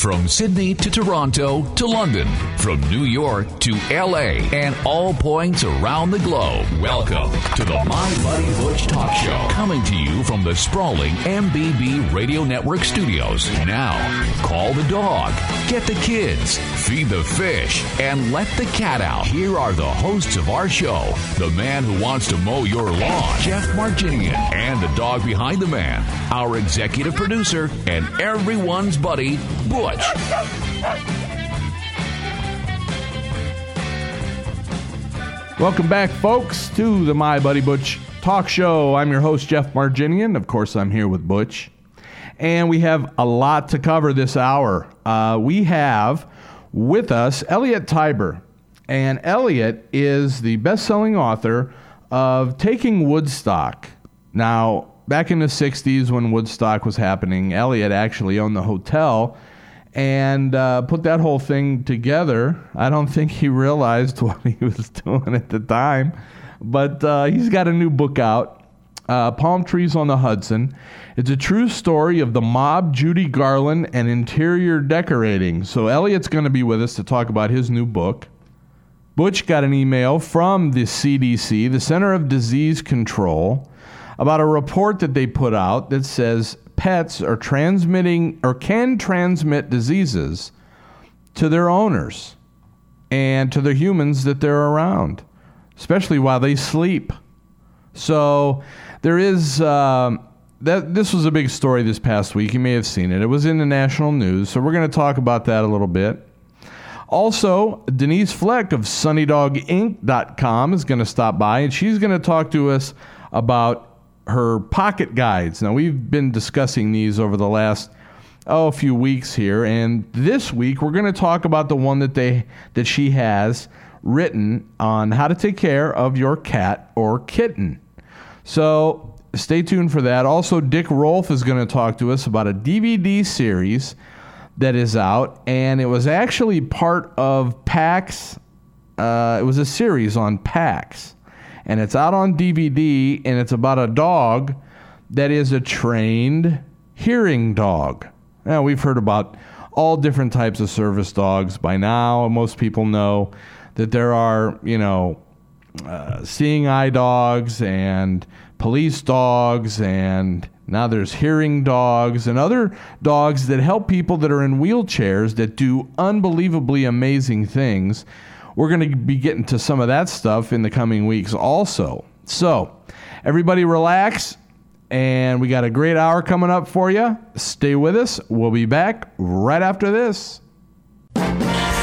From Sydney to Toronto to London, from New York to LA, and all points around the globe. Welcome to the My Buddy Butch Talk Show, coming to you from the sprawling MBB Radio Network studios. Now, call the dog, get the kids, feed the fish, and let the cat out. Here are the hosts of our show the man who wants to mow your lawn, Jeff Marginian, and the dog behind the man, our executive producer, and everyone's buddy, Butch. Welcome back, folks, to the My Buddy Butch Talk Show. I'm your host, Jeff Marginian. Of course, I'm here with Butch. And we have a lot to cover this hour. Uh, we have with us Elliot Tiber. And Elliot is the best selling author of Taking Woodstock. Now, back in the 60s when Woodstock was happening, Elliot actually owned the hotel and uh, put that whole thing together. I don't think he realized what he was doing at the time, but uh, he's got a new book out, uh, Palm Trees on the Hudson. It's a true story of the mob, Judy Garland, and interior decorating. So Elliot's going to be with us to talk about his new book. Butch got an email from the CDC, the Center of Disease Control, about a report that they put out that says pets are transmitting or can transmit diseases to their owners and to the humans that they're around, especially while they sleep. So there is um, that. This was a big story this past week. You may have seen it. It was in the national news. So we're going to talk about that a little bit. Also, Denise Fleck of SunnyDogInc.com is going to stop by, and she's going to talk to us about her pocket guides. Now, we've been discussing these over the last oh, a few weeks here, and this week we're going to talk about the one that they that she has written on how to take care of your cat or kitten. So stay tuned for that. Also, Dick Rolfe is going to talk to us about a DVD series that is out, and it was actually part of PAX. Uh, it was a series on PAX and it's out on DVD, and it's about a dog that is a trained hearing dog. Now, we've heard about all different types of service dogs by now. Most people know that there are, you know, uh, seeing eye dogs and police dogs, and now there's hearing dogs and other dogs that help people that are in wheelchairs that do unbelievably amazing things. We're going to be getting to some of that stuff in the coming weeks also. So, everybody relax. And we got a great hour coming up for you. Stay with us. We'll be back right after this.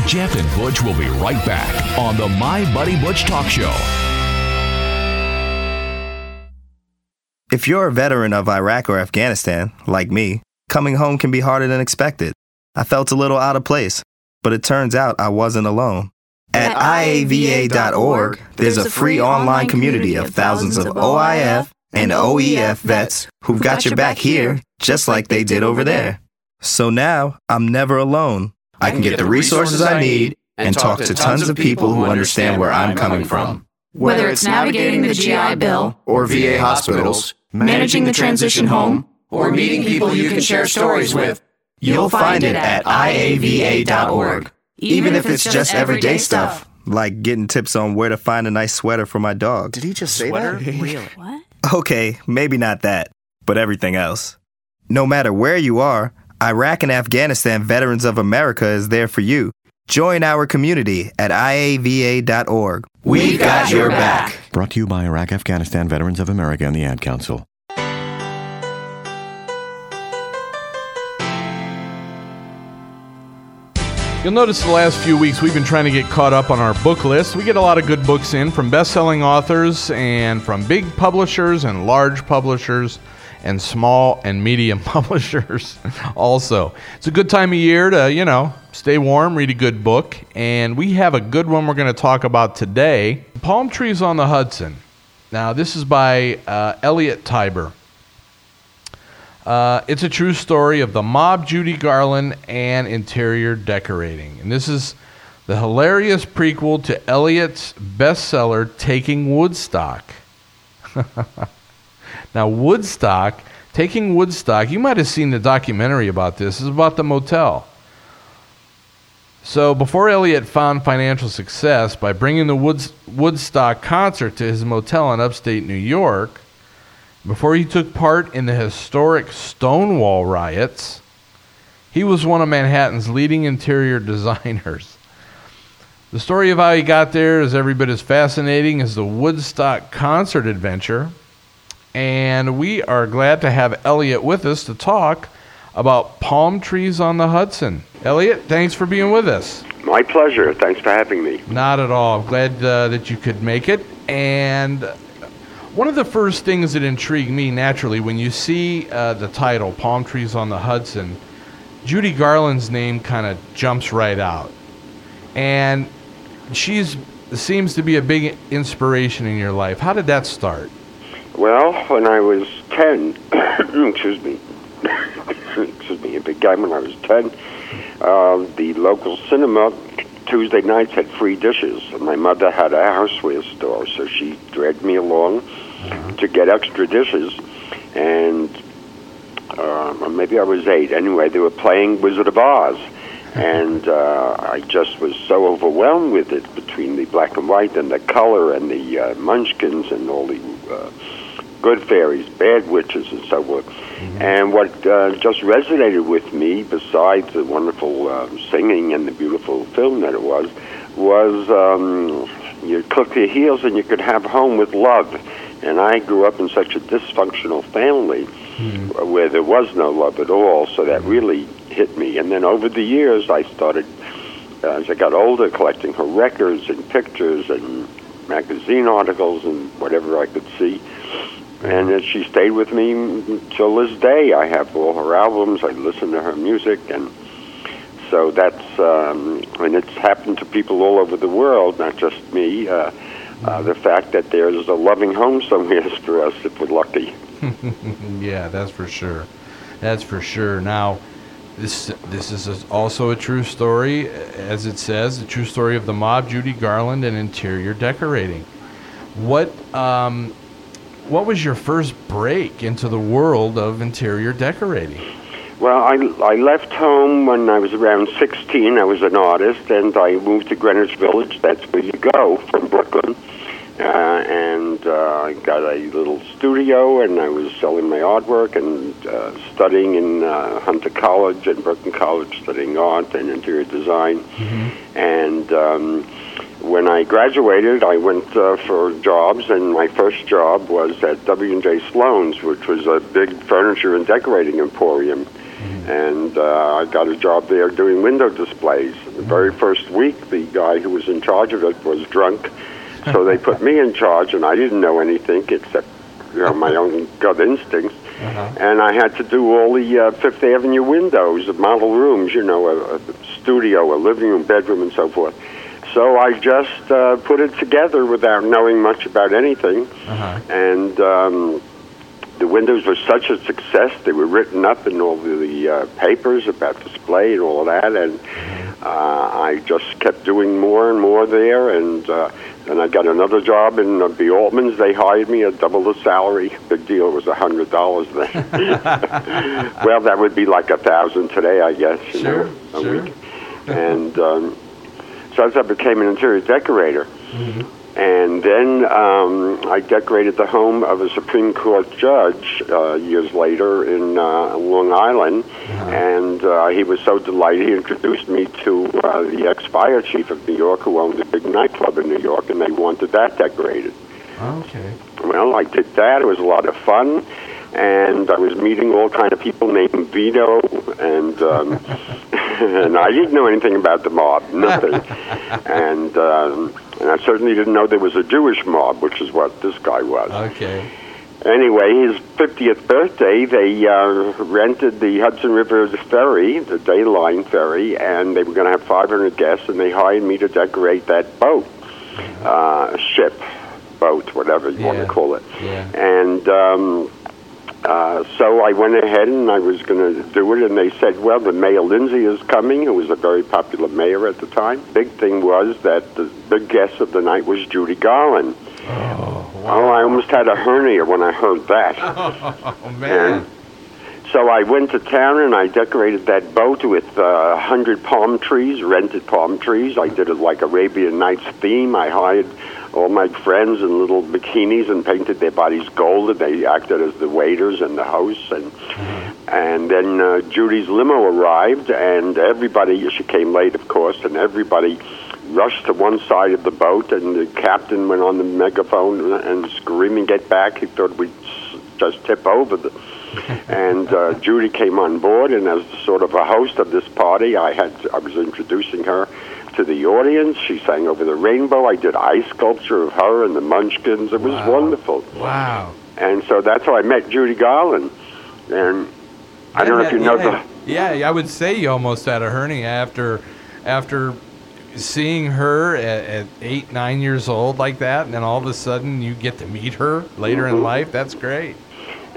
Jeff and Butch will be right back on the My Buddy Butch Talk Show. If you're a veteran of Iraq or Afghanistan, like me, coming home can be harder than expected. I felt a little out of place, but it turns out I wasn't alone. At IAVA.org, there's a free online community of thousands of OIF and OEF vets who've got your back here, just like they did over there. So now I'm never alone. I can get the resources I need and talk to tons of people who understand where I'm coming from. Whether it's navigating the GI Bill, Or VA hospitals, managing the transition home, or meeting people you can share stories with, you'll find it at IAVA.org. Even if it's just everyday stuff, like getting tips on where to find a nice sweater for my dog. Did he just say that? Really? What? Okay, maybe not that, but everything else. No matter where you are, Iraq and Afghanistan Veterans of America is there for you. Join our community at IAVA.org. We've got your back. Brought to you by Iraq Afghanistan Veterans of America and the Ad Council. You'll notice the last few weeks we've been trying to get caught up on our book list. We get a lot of good books in from best selling authors and from big publishers and large publishers and small and medium publishers also. It's a good time of year to, you know, stay warm, read a good book. And we have a good one we're going to talk about today Palm Trees on the Hudson. Now, this is by uh, Elliot Tiber. Uh, it's a true story of the mob, Judy Garland, and interior decorating. And this is the hilarious prequel to Elliot's bestseller, Taking Woodstock. now, Woodstock, Taking Woodstock, you might have seen the documentary about this, is about the motel. So before Elliot found financial success by bringing the Woods- Woodstock concert to his motel in upstate New York, before he took part in the historic Stonewall riots, he was one of Manhattan's leading interior designers. The story of how he got there is every bit as fascinating as the Woodstock concert adventure. And we are glad to have Elliot with us to talk about palm trees on the Hudson. Elliot, thanks for being with us. My pleasure. Thanks for having me. Not at all. Glad uh, that you could make it. And one of the first things that intrigued me naturally when you see uh, the title, Palm Trees on the Hudson, Judy Garland's name kind of jumps right out. And she's seems to be a big inspiration in your life. How did that start? Well, when I was 10, excuse me, excuse me, a big guy when I was 10, uh, the local cinema Tuesday nights had free dishes, and my mother had a houseware store, so she dragged me along to get extra dishes, and uh, maybe I was eight. Anyway, they were playing Wizard of Oz, and uh, I just was so overwhelmed with it between the black and white and the color and the uh, munchkins and all the uh, good fairies, bad witches, and so forth. And what uh, just resonated with me, besides the wonderful uh, singing and the beautiful film that it was, was um, you click your heels and you could have home with love. And I grew up in such a dysfunctional family where there was no love at all, so that really hit me. And then over the years, I started, uh, as I got older, collecting her records and pictures and magazine articles and whatever I could see. And she stayed with me till this day. I have all her albums. I listen to her music, and so that's um, and it's happened to people all over the world, not just me. Uh, uh, the fact that there's a loving home somewhere for us if we're lucky. yeah, that's for sure. That's for sure. Now, this this is a- also a true story, as it says, a true story of the mob, Judy Garland, and interior decorating. What um, what was your first break into the world of interior decorating? Well, I, I left home when I was around 16. I was an artist, and I moved to Greenwich Village. That's where you go from Brooklyn. Uh, and uh, I got a little studio, and I was selling my artwork and uh, studying in uh, Hunter College and Brooklyn College, studying art and interior design. And um, when I graduated, I went uh, for jobs, and my first job was at W&J Sloane's, which was a big furniture and decorating emporium. And uh, I got a job there doing window displays. The very first week, the guy who was in charge of it was drunk, so they put me in charge, and I didn't know anything except you know my own gut instincts. And I had to do all the uh, Fifth Avenue windows, model rooms, you know, a, a studio, a living room, bedroom, and so forth. So I just uh, put it together without knowing much about anything. Uh-huh. And um, the windows were such a success. They were written up in all the, the uh, papers about display and all of that. And uh, I just kept doing more and more there. And uh, then I got another job in uh, the Altmans. They hired me at double the salary. Big deal. It was a hundred dollars then. well, that would be like a thousand today, I guess. You Sure, know, a sure. week. And um, so as I became an interior decorator. And then um, I decorated the home of a Supreme Court judge uh, years later in uh, Long Island. And uh, he was so delighted, he introduced me to uh, the ex fire chief of New York, who owned a big nightclub in New York, and they wanted that decorated. Okay. Well, I did that. It was a lot of fun, and I was meeting all kind of people named Vito, and um, and I didn't know anything about the mob, nothing, and um, and I certainly didn't know there was a Jewish mob, which is what this guy was. Okay. Anyway, his 50th birthday, they uh, rented the Hudson River ferry, the Dayline ferry, and they were going to have 500 guests, and they hired me to decorate that boat, uh, ship, boat, whatever you want to call it. Yeah. And um, uh, so I went ahead and I was going to do it, and they said, well, the Mayor Lindsay is coming, who was a very popular mayor at the time. Big thing was that the big guest of the night was Judy Garland. Oh, wow! I almost had a hernia when I heard that. Oh man. So so I went to town and I decorated that boat with uh, a uh, hundred palm trees, rented palm trees. I did it like Arabian Nights theme. I hired all my friends in little bikinis and painted their bodies gold, and they acted as the waiters and the hosts. And and then uh, Judy's limo arrived, and everybody she came late, of course, and everybody rushed to one side of the boat, and the captain went on the megaphone and screaming, "Get back!" He thought we'd just tip over. The, and uh, Judy came on board, and as sort of a host of this party, I had I was introducing her to the audience. She sang over the rainbow. I did ice sculpture of her and the Munchkins. It was wow. wonderful. Wow! And so that's how I met Judy Garland, and I don't know if you know yeah, the. Yeah, I would say you almost had a hernia after after seeing her at, at, eight, nine years old like that, and then all of a sudden you get to meet her later mm-hmm. in life. That's great.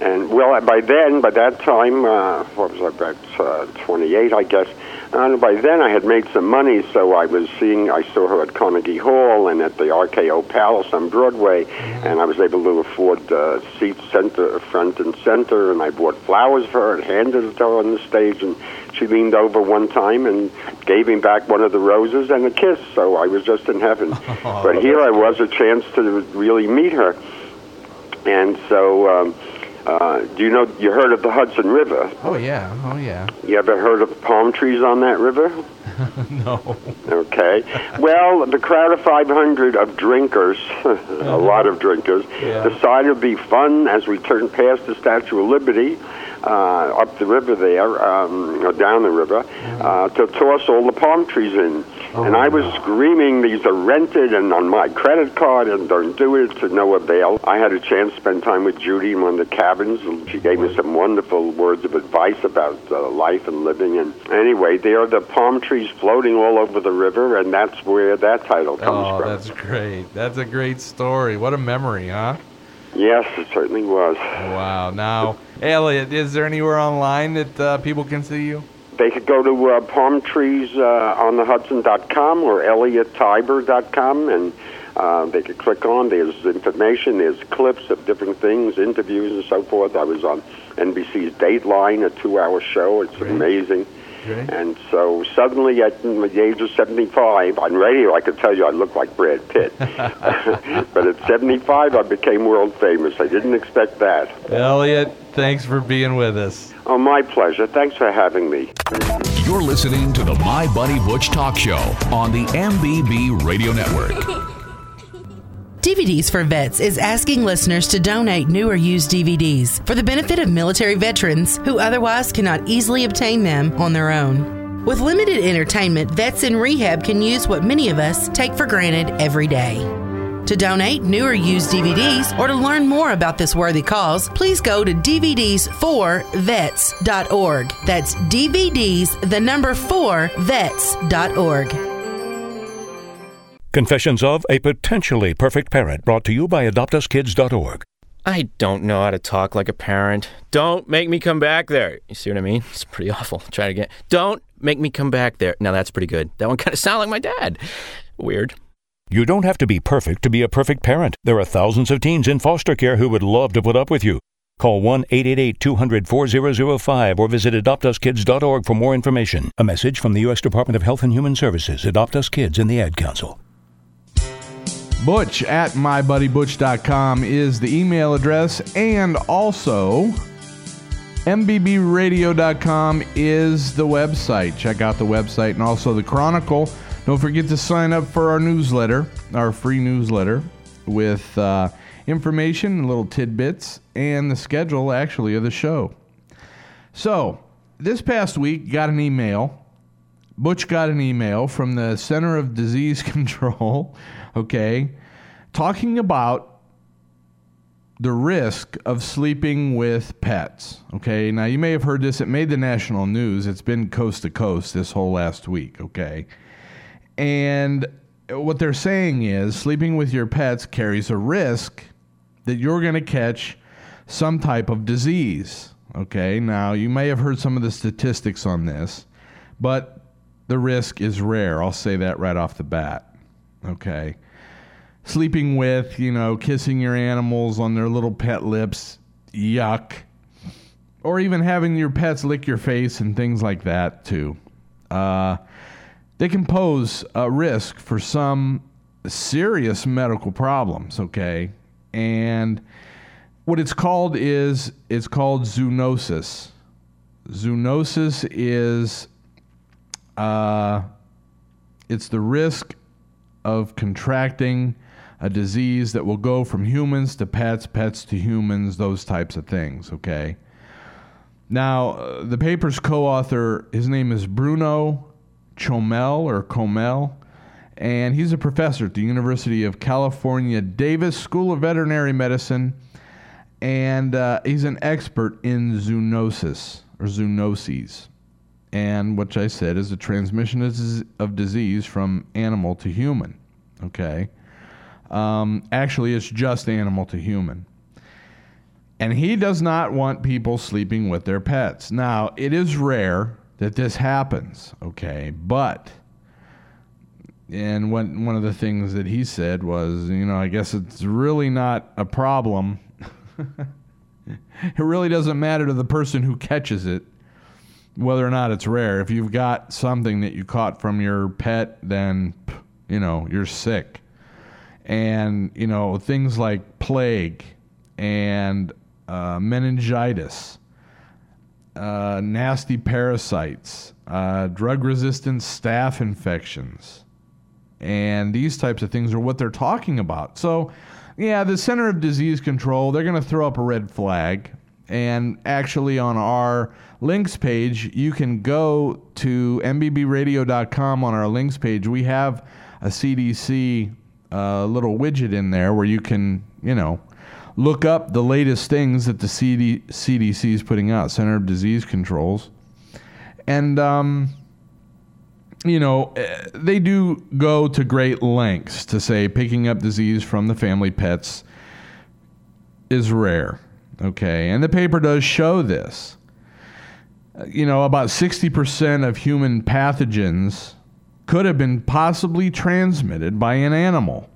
And well, by then, by that time, uh, what was I about uh, 28, I guess. And by then, I had made some money, so I was seeing. I saw her at Carnegie Hall and at the RKO Palace on Broadway, and I was able to afford uh, seats center, front and center. And I bought flowers for her and handed it to her on the stage, and she leaned over one time and gave me back one of the roses and a kiss. So I was just in heaven. But here I was, a chance to really meet her, and so. Um, uh, do you know you heard of the Hudson River? Oh yeah, oh yeah. You ever heard of palm trees on that river? no. Okay. Well, the crowd of 500 of drinkers, a lot of drinkers, yeah. decided it would be fun as we turned past the Statue of Liberty uh, up the river there, um, or down the river, uh, to toss all the palm trees in. Oh, and I was screaming, these are rented and on my credit card and don't do it to no avail. I had a chance to spend time with Judy in one of the cabins and she gave me some wonderful words of advice about uh, life and living. And anyway, there are the palm trees floating all over the river and that's where that title comes oh, from. that's great. That's a great story. What a memory, huh? Yes, it certainly was. Wow. Now, Elliot, is there anywhere online that uh, people can see you? They could go to uh, palm trees uh, on the Hudson.com or ElliotTiber.com and uh, they could click on. There's information, there's clips of different things, interviews, and so forth. I was on NBC's Dateline, a two hour show. It's Great. amazing. And so suddenly, at the age of 75, on radio, I could tell you I looked like Brad Pitt. but at 75, I became world famous. I didn't expect that. Elliot, thanks for being with us. Oh, my pleasure. Thanks for having me. You're listening to the My Buddy Butch Talk Show on the MBB Radio Network. DVDs for Vets is asking listeners to donate new or used DVDs for the benefit of military veterans who otherwise cannot easily obtain them on their own. With limited entertainment, vets in rehab can use what many of us take for granted every day. To donate new or used DVDs or to learn more about this worthy cause, please go to DVDs4vets.org. That's DVDs, the number 4 vets.org. Confessions of a Potentially Perfect Parent, brought to you by AdoptUsKids.org. I don't know how to talk like a parent. Don't make me come back there. You see what I mean? It's pretty awful. Try it again. Don't make me come back there. Now that's pretty good. That one kind of sounded like my dad. Weird. You don't have to be perfect to be a perfect parent. There are thousands of teens in foster care who would love to put up with you. Call 1 888 200 4005 or visit adoptuskids.org for more information. A message from the U.S. Department of Health and Human Services, Adopt Us Kids, and the Ad Council. Butch at mybuddybutch.com is the email address, and also MBBradio.com is the website. Check out the website and also the Chronicle. Don't forget to sign up for our newsletter, our free newsletter, with uh, information, little tidbits, and the schedule actually of the show. So, this past week, got an email. Butch got an email from the Center of Disease Control okay, talking about the risk of sleeping with pets. Okay, now you may have heard this, it made the national news. It's been coast to coast this whole last week, okay? And what they're saying is sleeping with your pets carries a risk that you're going to catch some type of disease. Okay, now you may have heard some of the statistics on this, but the risk is rare. I'll say that right off the bat. Okay. Sleeping with, you know, kissing your animals on their little pet lips. Yuck. or even having your pets lick your face and things like that too. Uh, they can pose a risk for some serious medical problems. Okay, and what it's called is it's called zoonosis. Zoonosis is uh, it's the risk of contracting a disease that will go from humans to pets, pets to humans, those types of things. Okay. Now, uh, the paper's co-author, his name is Bruno Chomel or Comel, and he's a professor at the University of California, Davis School of Veterinary Medicine, and uh, he's an expert in zoonosis or zoonoses, and which I said is the transmission of disease from animal to human. Okay, um, actually, it's just animal to human. And he does not want people sleeping with their pets. Now, it is rare that this happens, okay? But, and one, one of the things that he said was, you know, I guess it's really not a problem. it really doesn't matter to the person who catches it whether or not it's rare. If you've got something that you caught from your pet, then, you know, you're sick. And, you know, things like plague and uh, meningitis, uh, nasty parasites, uh, drug resistant staph infections. And these types of things are what they're talking about. So, yeah, the Center of Disease Control, they're going to throw up a red flag. And actually, on our links page, you can go to mbbradio.com on our links page. We have a CDC uh, little widget in there where you can, you know, look up the latest things that the CD, CDC is putting out, Center of Disease Controls. And, um, you know, eh, they do go to great lengths to say picking up disease from the family pets is rare. Okay. And the paper does show this. You know, about 60% of human pathogens could have been possibly transmitted by an animal,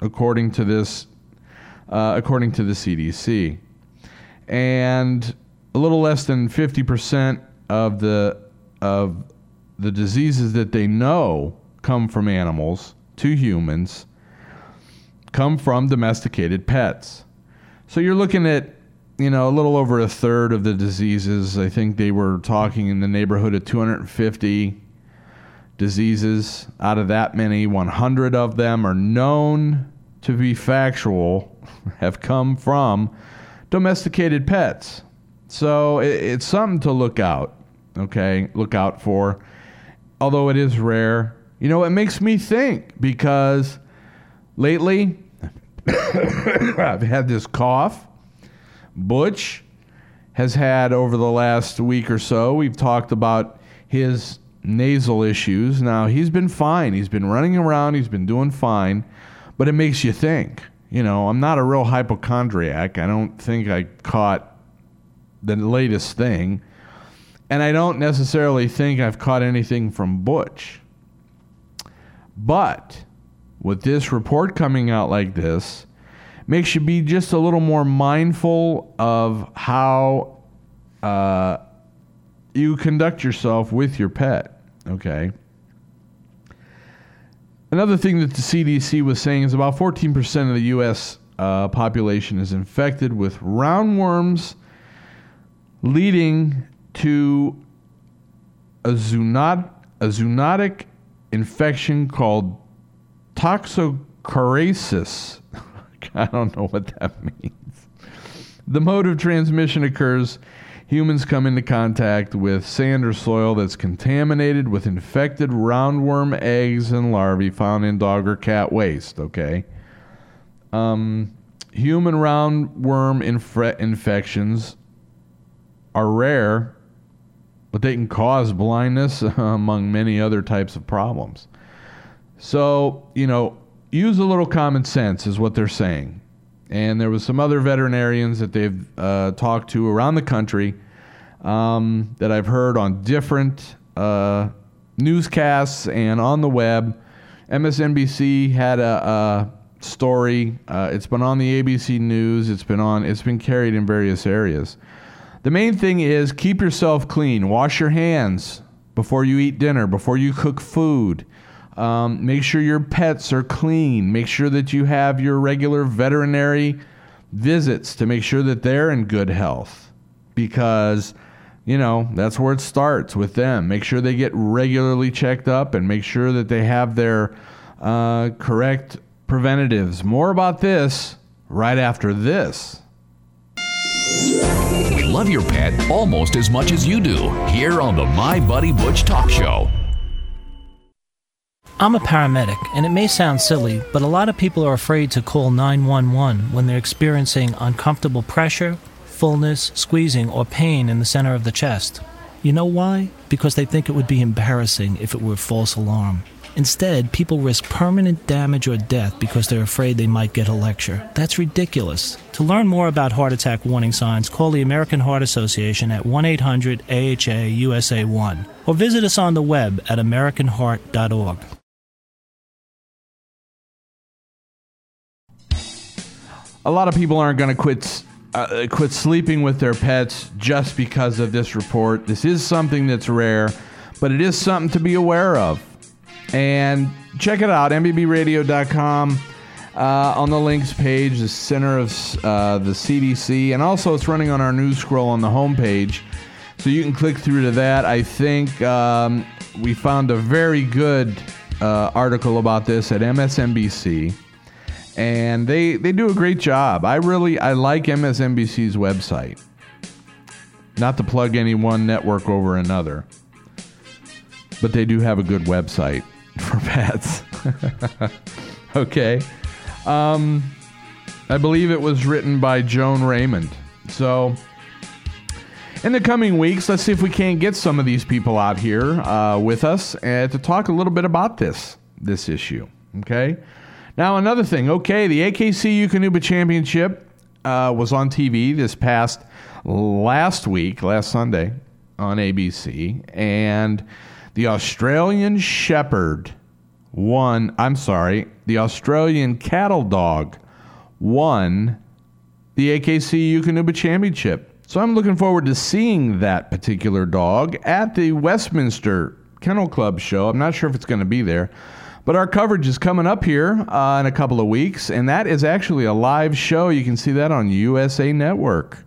according to this uh, according to the CDC. And a little less than 50% of the, of the diseases that they know come from animals to humans come from domesticated pets. So you're looking at, you know, a little over a third of the diseases. I think they were talking in the neighborhood of 250 diseases. Out of that many, 100 of them are known to be factual have come from domesticated pets. So it, it's something to look out, okay? Look out for. Although it is rare. You know, it makes me think because lately I've had this cough. Butch has had over the last week or so. We've talked about his nasal issues. Now, he's been fine. He's been running around, he's been doing fine, but it makes you think. You know, I'm not a real hypochondriac. I don't think I caught the latest thing. And I don't necessarily think I've caught anything from Butch. But with this report coming out like this, makes you be just a little more mindful of how uh, you conduct yourself with your pet. Okay. Another thing that the CDC was saying is about 14% of the U.S. Uh, population is infected with roundworms, leading to a, a zoonotic infection called toxocarasis. I don't know what that means. The mode of transmission occurs humans come into contact with sand or soil that's contaminated with infected roundworm eggs and larvae found in dog or cat waste, okay? Um, human roundworm inf- infections are rare, but they can cause blindness among many other types of problems. So, you know, use a little common sense, is what they're saying and there was some other veterinarians that they've uh, talked to around the country um, that I've heard on different uh, newscasts and on the web. MSNBC had a, a story. Uh, it's been on the ABC News. It's been on. It's been carried in various areas. The main thing is keep yourself clean. Wash your hands before you eat dinner, before you cook food. Um, make sure your pets are clean. Make sure that you have your regular veterinary visits to make sure that they're in good health. Because, you know, that's where it starts with them. Make sure they get regularly checked up and make sure that they have their uh, correct preventatives. More about this right after this. Love your pet almost as much as you do here on the My Buddy Butch Talk Show. I'm a paramedic, and it may sound silly, but a lot of people are afraid to call 911 when they're experiencing uncomfortable pressure, fullness, squeezing, or pain in the center of the chest. You know why? Because they think it would be embarrassing if it were a false alarm. Instead, people risk permanent damage or death because they're afraid they might get a lecture. That's ridiculous. To learn more about heart attack warning signs, call the American Heart Association at 1 800 AHA USA 1 or visit us on the web at AmericanHeart.org. a lot of people aren't going to quit uh, quit sleeping with their pets just because of this report. This is something that's rare, but it is something to be aware of. And check it out, mbbradio.com. Uh, on the links page, the center of uh, the CDC, and also it's running on our news scroll on the homepage. So you can click through to that. I think um, we found a very good uh, article about this at MSNBC and they they do a great job. I really I like MSNBC's website. Not to plug any one network over another, but they do have a good website for pets. okay, um, I believe it was written by Joan Raymond. So. In the coming weeks, let's see if we can't get some of these people out here uh, with us uh, to talk a little bit about this this issue. Okay, now, another thing. Okay, the AKC Eukanuba Championship uh, was on TV this past last week, last Sunday on ABC, and the Australian Shepherd won. I'm sorry, the Australian Cattle Dog won the AKC Eukanuba Championship. So I'm looking forward to seeing that particular dog at the Westminster Kennel Club show. I'm not sure if it's going to be there. But our coverage is coming up here uh, in a couple of weeks, and that is actually a live show. You can see that on USA Network.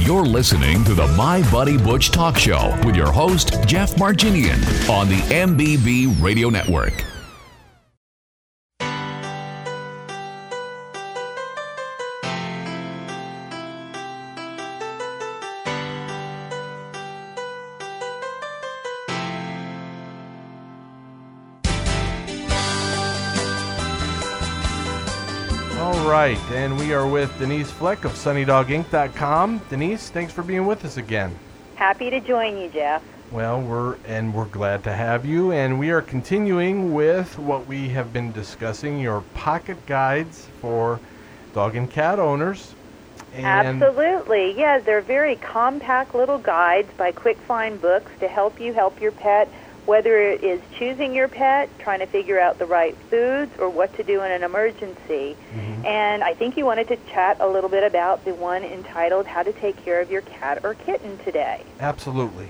You're listening to the My Buddy Butch Talk Show with your host, Jeff Marginian, on the MBB Radio Network. And we are with Denise Fleck of SunnyDogInc.com. Denise, thanks for being with us again. Happy to join you, Jeff. Well, we're and we're glad to have you, and we are continuing with what we have been discussing: your pocket guides for dog and cat owners. And Absolutely, yeah. They're very compact little guides by Quick Find Books to help you help your pet whether it is choosing your pet, trying to figure out the right foods, or what to do in an emergency. Mm-hmm. And I think you wanted to chat a little bit about the one entitled How to Take Care of Your Cat or Kitten today. Absolutely.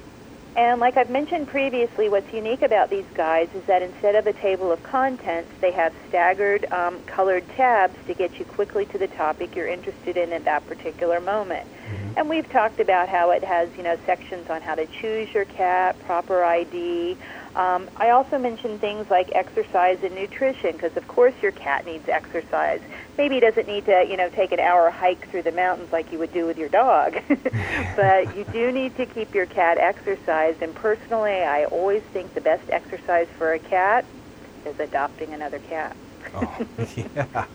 And like I've mentioned previously, what's unique about these guides is that instead of a table of contents, they have staggered um, colored tabs to get you quickly to the topic you're interested in at that particular moment. Mm-hmm. And we've talked about how it has, you know, sections on how to choose your cat, proper ID. Um, I also mentioned things like exercise and nutrition because, of course, your cat needs exercise. Maybe he doesn't need to, you know, take an hour hike through the mountains like you would do with your dog, but you do need to keep your cat exercised. And personally, I always think the best exercise for a cat is adopting another cat. Oh, yeah.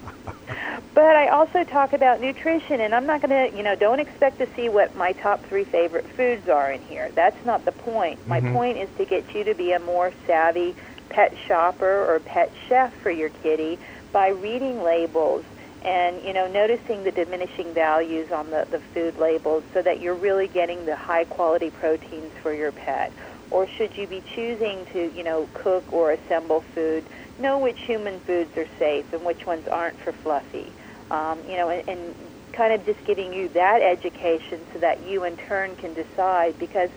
But I also talk about nutrition, and I'm not going to, you know, don't expect to see what my top three favorite foods are in here. That's not the point. My mm-hmm. point is to get you to be a more savvy pet shopper or pet chef for your kitty by reading labels and you know noticing the diminishing values on the, the food labels so that you're really getting the high quality proteins for your pet or should you be choosing to you know cook or assemble food know which human foods are safe and which ones aren't for fluffy. Um, you know, and, and kind of just giving you that education so that you in turn can decide because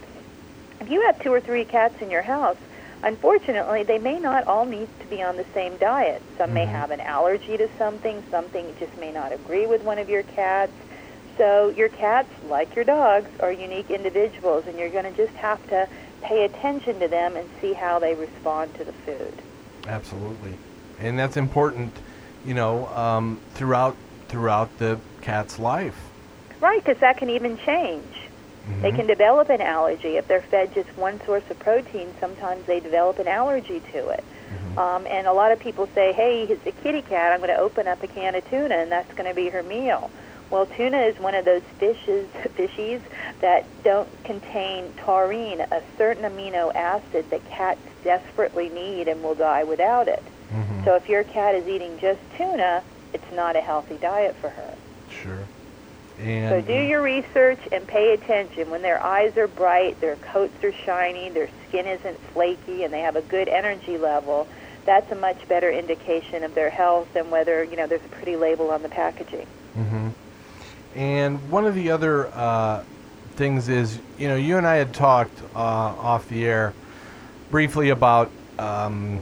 if you have two or three cats in your house, unfortunately, they may not all need to be on the same diet. Some may have an allergy to something, something just may not agree with one of your cats. So your cats, like your dogs, are unique individuals, and you're going to just have to pay attention to them and see how they respond to the food. Absolutely, and that's important, you know, um, throughout throughout the cat's life. Right, because that can even change. They can develop an allergy if they're fed just one source of protein. Sometimes they develop an allergy to it. Um, and a lot of people say, "Hey, it's a kitty cat. I'm going to open up a can of tuna, and that's going to be her meal." Well, tuna is one of those fishes, fishies that don't contain taurine, a certain amino acid that cats desperately need and will die without it. So if your cat is eating just tuna, it's not a healthy diet for her. Sure. And, So do your research and pay attention. When their eyes are bright, their coats are shiny, their skin isn't flaky, and they have a good energy level, that's a much better indication of their health than whether, you know, there's a pretty label on the packaging. hmm And one of the other uh, things is, you know, you and I had talked uh, off the air briefly about um,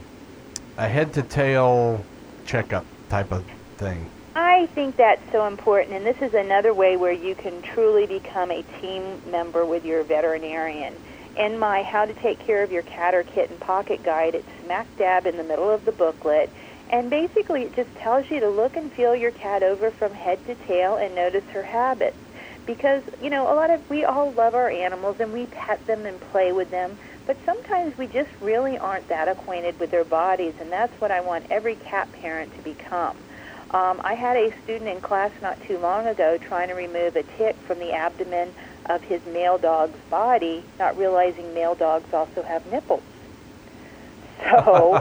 a head to tail checkup type of thing. I think that's so important, and this is another way where you can truly become a team member with your veterinarian. In my How to Take Care of Your Cat or Kitten pocket guide, it's smack dab in the middle of the booklet, and basically it just tells you to look and feel your cat over from head to tail and notice her habits. Because, you know, a lot of, we all love our animals and we pet them and play with them, but sometimes we just really aren't that acquainted with their bodies, and that's what I want every cat parent to become. Um, I had a student in class not too long ago trying to remove a tick from the abdomen of his male dog's body, not realizing male dogs also have nipples. So,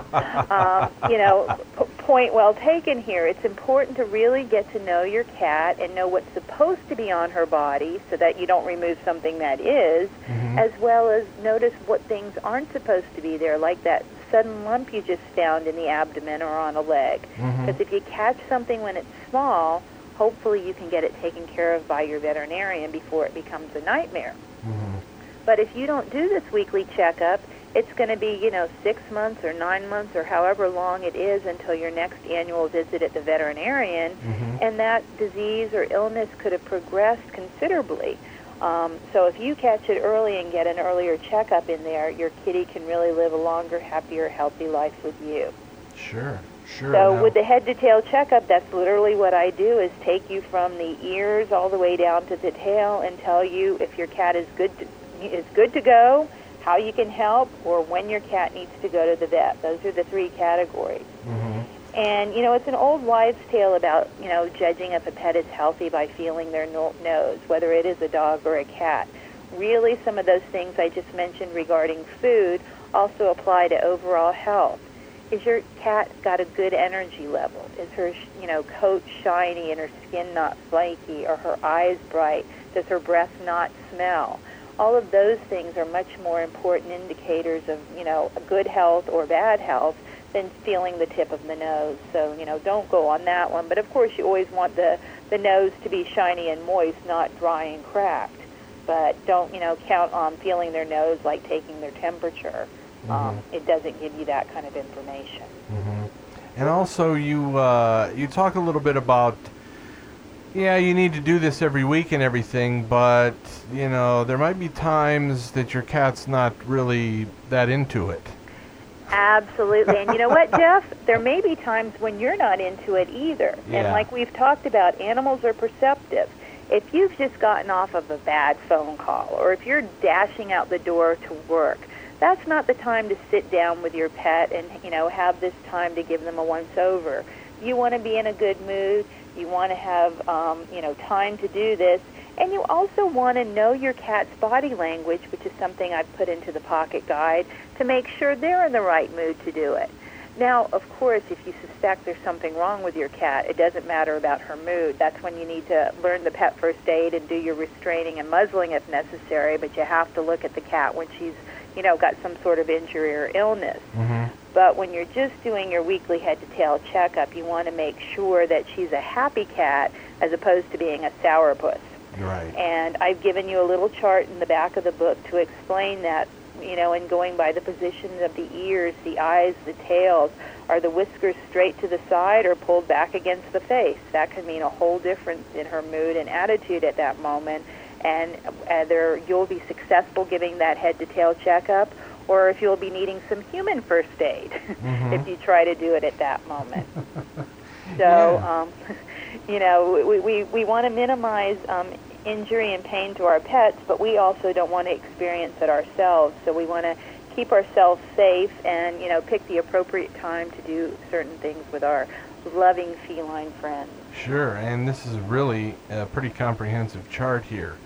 um, you know, p- point well taken here. It's important to really get to know your cat and know what's supposed to be on her body so that you don't remove something that is, mm-hmm. as well as notice what things aren't supposed to be there, like that sudden lump you just found in the abdomen or on a leg. Mm-hmm. Because if you catch something when it's small, hopefully you can get it taken care of by your veterinarian before it becomes a nightmare. Mm-hmm. But if you don't do this weekly checkup, it's going to be, you know, six months or nine months or however long it is until your next annual visit at the veterinarian, and that disease or illness could have progressed considerably. Um, so if you catch it early and get an earlier checkup in there, your kitty can really live a longer, happier, healthy life with you. Sure, sure. So with the head to tail checkup, that's literally what I do is take you from the ears all the way down to the tail and tell you if your cat is good to, is good to go, how you can help, or when your cat needs to go to the vet. Those are the three categories. Mm-hmm. And you know, it's an old wives' tale about you know judging if a pet is healthy by feeling their no- nose, whether it is a dog or a cat. Really, some of those things I just mentioned regarding food also apply to overall health. Is your cat got a good energy level? Is her you know coat shiny and her skin not flaky? or her eyes bright? Does her breath not smell? All of those things are much more important indicators of you know good health or bad health than feeling the tip of the nose. So, you know, don't go on that one. But of course, you always want the, the nose to be shiny and moist, not dry and cracked. But don't, you know, count on feeling their nose like taking their temperature. Um, it doesn't give you that kind of information. And also, you uh, you talk a little bit about, yeah, you need to do this every week and everything, but you know there might be times that your cat's not really that into it. Absolutely. And you know what, Jeff? There may be times when you're not into it either. Yeah. And like we've talked about, animals are perceptive. If you've just gotten off of a bad phone call or if you're dashing out the door to work, that's not the time to sit down with your pet and, you know, have this time to give them a once over. You want to be in a good mood. You want to have, um, you know, time to do this. And you also want to know your cat's body language, which is something I've put into the pocket guide, to make sure they're in the right mood to do it. Now, of course, if you suspect there's something wrong with your cat, it doesn't matter about her mood. That's when you need to learn the pet first aid and do your restraining and muzzling if necessary, but you have to look at the cat when she's, you know, got some sort of injury or illness. But when you're just doing your weekly head to tail checkup, you want to make sure that she's a happy cat as opposed to being a sourpuss. Right. And I've given you a little chart in the back of the book to explain that, you know, and going by the positions of the ears, the eyes, the tails, are the whiskers straight to the side or pulled back against the face? That can mean a whole difference in her mood and attitude at that moment. And uh, whether you'll be successful giving that head to tail checkup or if you'll be needing some human first aid Mm-hmm. if you try to do it at that moment. So, um, you know, we, we, we want to minimize um, injury and pain to our pets, but we also don't want to experience it ourselves. So we want to keep ourselves safe and, you know, pick the appropriate time to do certain things with our loving feline friends. Sure, and this is really a pretty comprehensive chart here.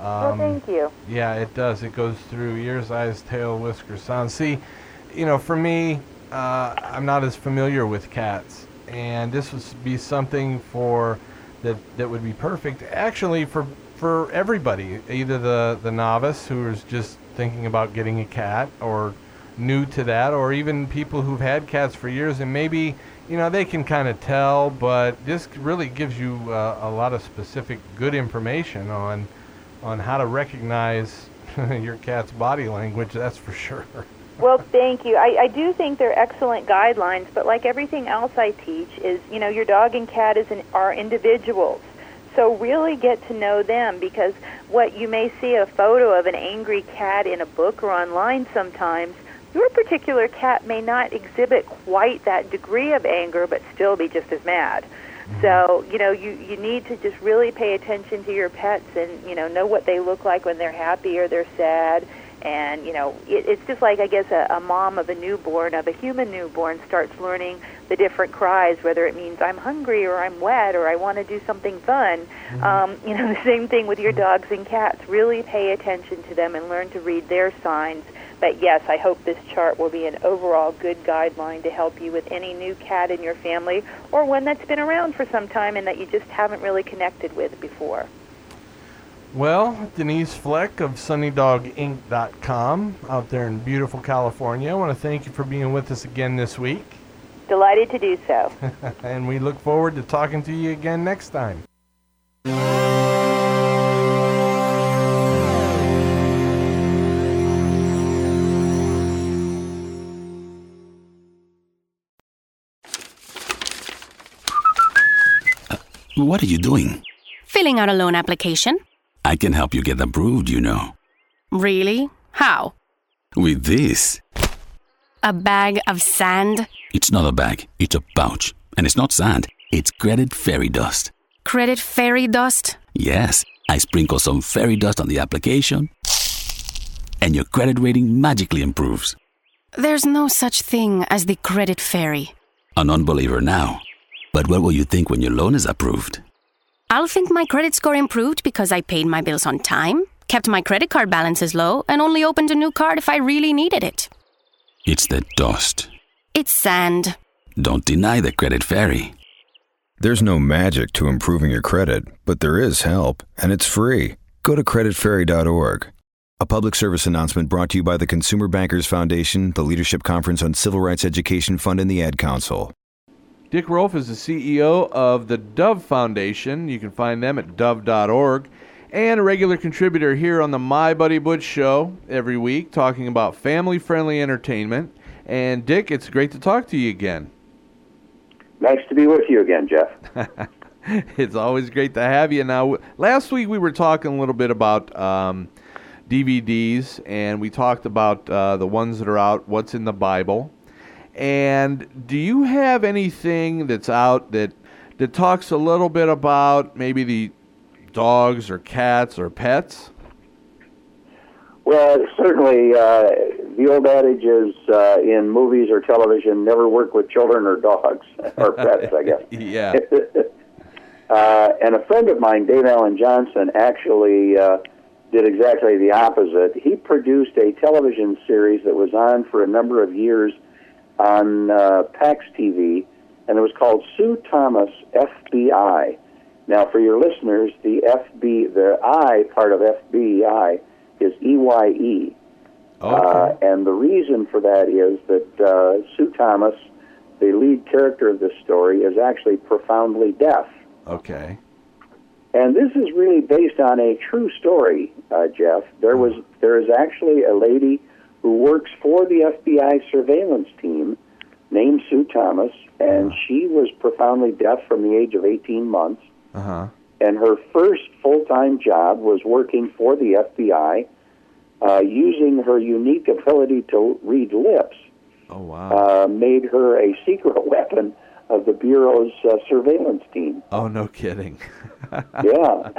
Um, well, thank you. Yeah, it does. It goes through ears, eyes, tail, whiskers, sound. See, you know, for me, uh, I'm not as familiar with cats, and this would be something for that that would be perfect. Actually, for for everybody, either the the novice who is just thinking about getting a cat, or new to that, or even people who've had cats for years and maybe you know they can kind of tell, but this really gives you uh, a lot of specific good information on on how to recognize your cat's body language. That's for sure. Well, thank you. I, I do think they're excellent guidelines, but like everything else I teach, is you know your dog and cat is an, are individuals. So really get to know them because what you may see a photo of an angry cat in a book or online sometimes, your particular cat may not exhibit quite that degree of anger, but still be just as mad. So, you know, you, you need to just really pay attention to your pets and, you know, know what they look like when they're happy or they're sad. And, you know, it, it's just like, I guess, a, a mom of a newborn, of a human newborn, starts learning the different cries, whether it means I'm hungry or I'm wet or I want to do something fun. Um, you know, the same thing with your dogs and cats. Really pay attention to them and learn to read their signs. But yes, I hope this chart will be an overall good guideline to help you with any new cat in your family or one that's been around for some time and that you just haven't really connected with before. Well, Denise Fleck of SunnyDogInk.com out there in beautiful California. I want to thank you for being with us again this week. Delighted to do so. and we look forward to talking to you again next time. What are you doing? Filling out a loan application. I can help you get approved, you know. Really? How? With this. A bag of sand? It's not a bag, it's a pouch. And it's not sand, it's credit fairy dust. Credit fairy dust? Yes, I sprinkle some fairy dust on the application, and your credit rating magically improves. There's no such thing as the credit fairy. An unbeliever now. But what will you think when your loan is approved? I'll think my credit score improved because I paid my bills on time, kept my credit card balances low, and only opened a new card if I really needed it. It's the dust. It's sand. Don't deny the credit fairy. There's no magic to improving your credit, but there is help, and it's free. Go to creditfairy.org. A public service announcement brought to you by the Consumer Bankers Foundation, the Leadership Conference on Civil Rights Education Fund, and the Ad Council. Dick Rolfe is the CEO of the Dove Foundation. You can find them at dove.org. And a regular contributor here on the My Buddy Butch show every week, talking about family friendly entertainment. And Dick, it's great to talk to you again. Nice to be with you again, Jeff. it's always great to have you. Now, last week we were talking a little bit about um, DVDs, and we talked about uh, the ones that are out, what's in the Bible. And do you have anything that's out that that talks a little bit about maybe the dogs or cats or pets? Well, certainly, uh, the old adage is uh, in movies or television, never work with children or dogs or pets, I guess. yeah. uh, and a friend of mine, Dave Alan Johnson, actually uh, did exactly the opposite. He produced a television series that was on for a number of years on uh, PAX TV, and it was called Sue Thomas FBI. Now, for your listeners, the FB, the I part of FBI is EYE. Okay. Uh, and the reason for that is that uh, Sue Thomas, the lead character of this story, is actually profoundly deaf. Okay. And this is really based on a true story, uh, Jeff. There was there is actually a lady who works for the FBI surveillance team named Sue Thomas, and she was profoundly deaf from the age of 18 months. Uh huh. And her first full time job was working for the FBI, uh, using her unique ability to read lips. Oh wow. Uh, made her a secret weapon of the bureau's uh, surveillance team. Oh no kidding. yeah.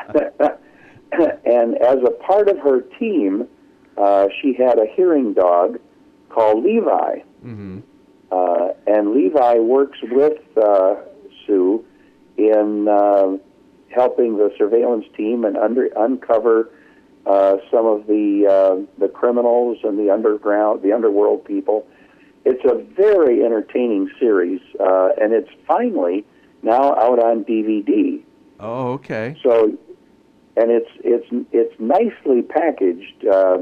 and as a part of her team, uh, she had a hearing dog called Levi. Mm-hmm. Uh, and Levi works with uh, Sue in uh, helping the surveillance team and under, uncover uh, some of the uh, the criminals and the underground, the underworld people. It's a very entertaining series, uh, and it's finally now out on DVD. Oh, okay. So, and it's it's it's nicely packaged. Uh,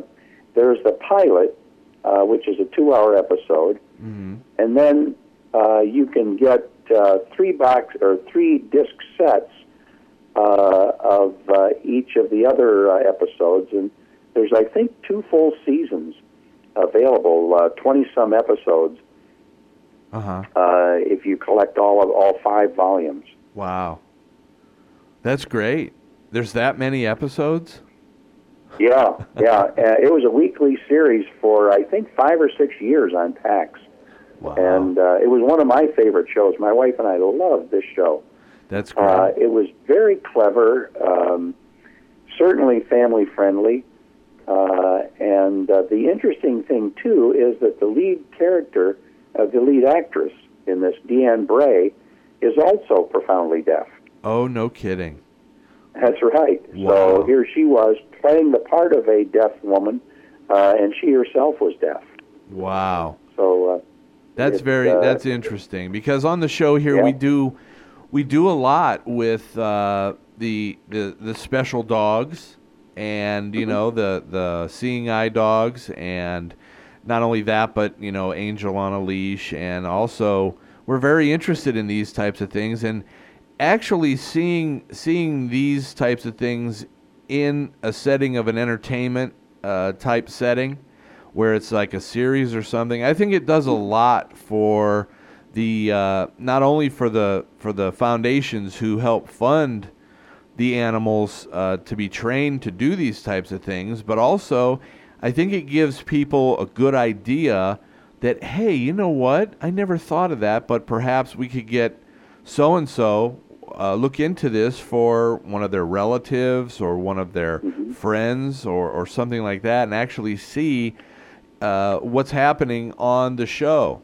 there's the pilot, uh, which is a two-hour episode, Mm-hmm. and then uh, you can get uh, three box or three disc sets uh, of uh, each of the other uh, episodes, and there's I think two full seasons available, uh, twenty some episodes. Uh huh. Uh, if you collect all of all five volumes. Wow. That's great. There's that many episodes. Yeah, yeah. Uh, it was a weekly series for I think five or six years on PAX, and uh, it was one of my favorite shows. My wife and I loved this show. That's great. Uh, it was very clever, um, certainly family friendly, uh, and uh, the interesting thing too is that the lead character, uh, the lead actress in this, Deanne Bray, is also profoundly deaf. oh no kidding. That's right. Wow. So here she was playing the part of a deaf woman, uh, and she herself was deaf. Wow. So uh, That's very uh, that's interesting because on the show here we do we do a lot with uh, the, the the special dogs and Mm-hmm. you know the the seeing eye dogs and not only that but you know Angel on a leash and also we're very interested in these types of things and actually seeing seeing these types of things in a setting of an entertainment uh, type setting where it's like a series or something. I think it does a lot for the uh, not only for the for the foundations who help fund the animals uh, to be trained to do these types of things, but also I think it gives people a good idea that hey, you know what? I never thought of that, but perhaps we could get so and so look into this for one of their relatives or one of their friends or, or something like that and actually see uh, what's happening on the show.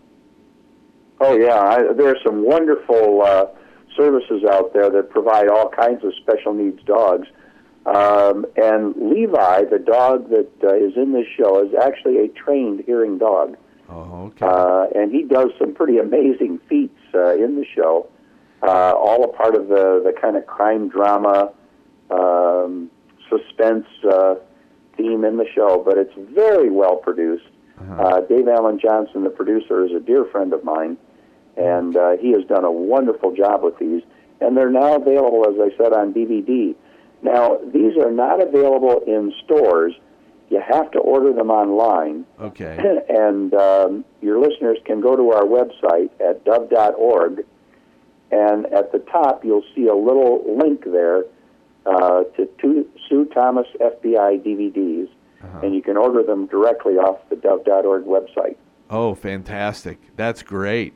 Oh yeah, I, there are some wonderful uh, services out there that provide all kinds of special needs dogs. Um, and Levi, the dog that uh, is in this show, is actually a trained hearing dog. Oh, okay. Uh, and he does some pretty amazing feats uh, in the show, uh, all a part of the, the kind of crime drama, um, suspense uh, theme in the show. But it's very well produced. uh Dave Alan Johnson, the producer, is a dear friend of mine, and uh, he has done a wonderful job with these. And they're now available, as I said, on DVD. Now, these are not available in stores. You have to order them online. Okay. and um, your listeners can go to our website at dove.org, and at the top you'll see a little link there uh, to two Sue Thomas FBI DVDs, and you can order them directly off the dove.org website. Oh, fantastic. That's great.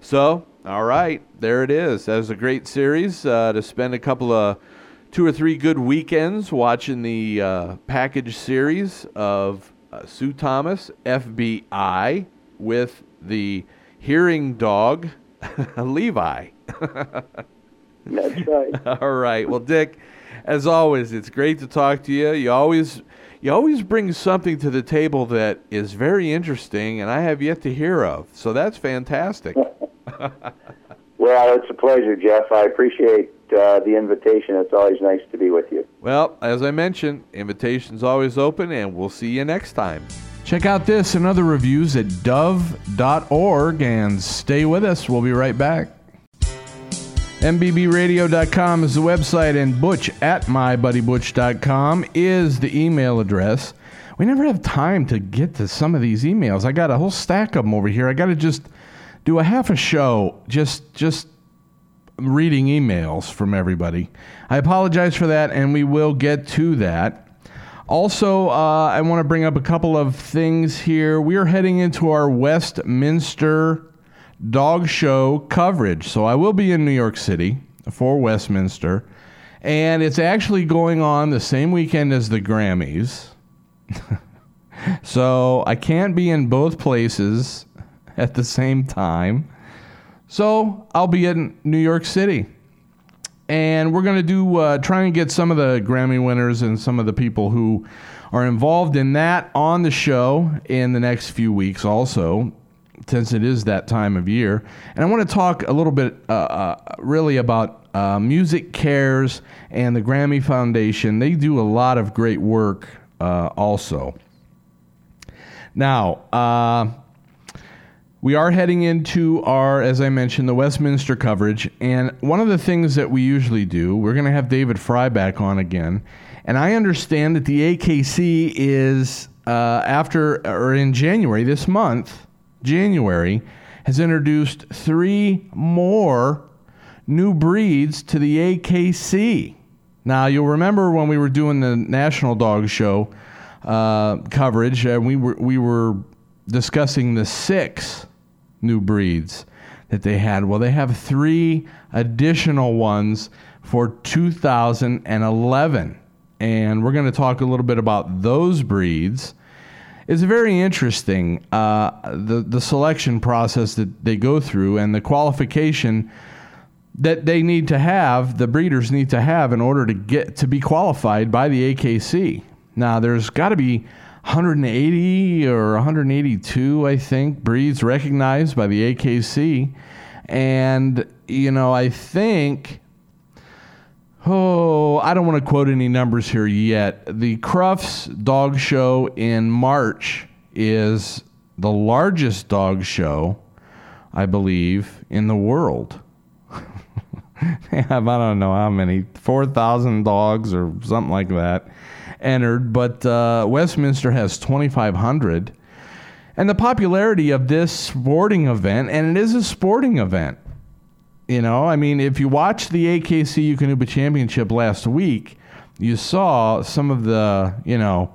So, all right, there it is. That was a great series uh, to spend a couple of two or three good weekends watching the uh, package series of uh, Sue Thomas, FBI, with the hearing dog, Levi. That's right. All right. Well, Dick, as always, it's great to talk to you. You always you always bring something to the table that is very interesting and I have yet to hear of. So that's fantastic. Well, it's a pleasure, Jeff. I appreciate uh, the invitation. It's always nice to be with you. well, as I mentioned, invitation's always open and we'll see you next time. Check out this and other reviews at dove.org and stay with us. We'll be right back. MBBradio.com is the website, and Butch at mybuddybutch.com is the email address. We never have time to get to some of these emails. I got a whole stack of them over here. I got to just do a half a show just just reading emails from everybody. I apologize for that, and we will get to that. Also, uh, I want to bring up a couple of things here. We are heading into our Westminster dog show coverage. So I will be in New York City for Westminster. And it's actually going on the same weekend as the Grammys. so I can't be in both places at the same time. So I'll be in New York City. And we're going to do uh, try and get some of the Grammy winners and some of the people who are involved in that on the show in the next few weeks also since it is that time of year. And I want to talk a little bit, uh, uh, really, about uh, MusiCares and the Grammy Foundation. They do a lot of great work uh, also. Now, uh, we are heading into our, as I mentioned, the Westminster coverage. And one of the things that we usually do, we're going to have David Frei back on again. And I understand that the AKC is uh, after, or in January this month, January, has introduced three more new breeds to the AKC. Now, you'll remember when we were doing the National Dog Show uh, coverage, and we were, we were discussing the six new breeds that they had. Well, they have three additional ones for 2011. And we're going to talk a little bit about those breeds it's very interesting uh, the the selection process that they go through and the qualification that they need to have the breeders need to have in order to get to be qualified by the AKC. Now there's got to be 180 or 182 I think breeds recognized by the AKC and you know I think Oh, I don't want to quote any numbers here yet. The Crufts Dog Show in March is the largest dog show, I believe, in the world. I don't know how many, 4,000 dogs or something like that entered, but uh, Westminster has 2,500. And the popularity of this sporting event, and it is a sporting event, you know, I mean, if you watch the AKC Eukanuba Championship last week, you saw some of the, you know,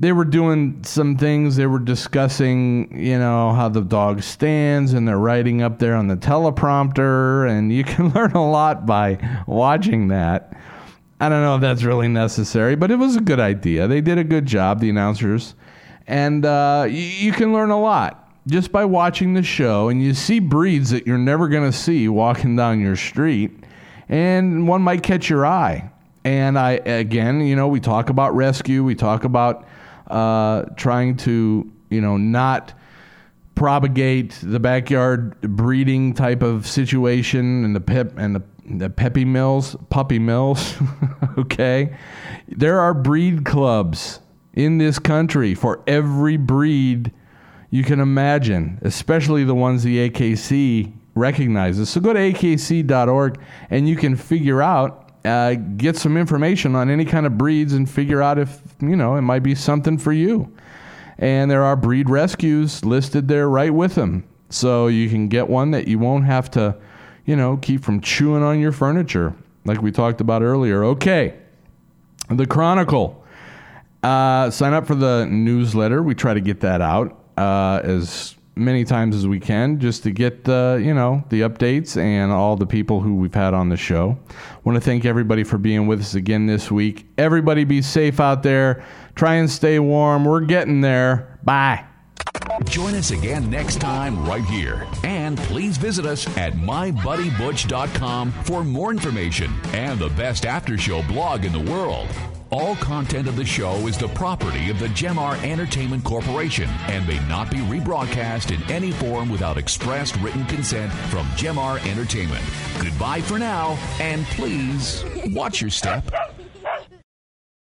they were doing some things. They were discussing, you know, how the dog stands, and they're writing up there on the teleprompter, and you can learn a lot by watching that. I don't know if that's really necessary, but it was a good idea. They did a good job, the announcers, and uh, y- you can learn a lot just by watching the show, and you see breeds that you're never going to see walking down your street, and one might catch your eye. And I, again, you know, we talk about rescue, we talk about uh, trying to, you know, not propagate the backyard breeding type of situation and the pip and the the peppy mills, puppy mills. okay, there are breed clubs in this country for every breed you can imagine, especially the ones the AKC recognizes. So go to akc.org and you can figure out, uh, get some information on any kind of breeds and figure out if, you know, it might be something for you. And there are breed rescues listed there right with them. So you can get one that you won't have to, you know, keep from chewing on your furniture, like we talked about earlier. Okay. The Chronicle. Uh, sign up for the newsletter. We try to get that out uh, as many times as we can just to get the you know the updates and all the people who we've had on the show. Want to thank everybody for being with us again this week. Everybody be safe out there. Try and stay warm. We're getting there. Bye. Join us again next time right here. And please visit us at mybuddybutch.com for more information and the best after show blog in the world. All content of the show is the property of the Gemar Entertainment Corporation and may not be rebroadcast in any form without expressed written consent from Gemar Entertainment. Goodbye for now, and please watch your step.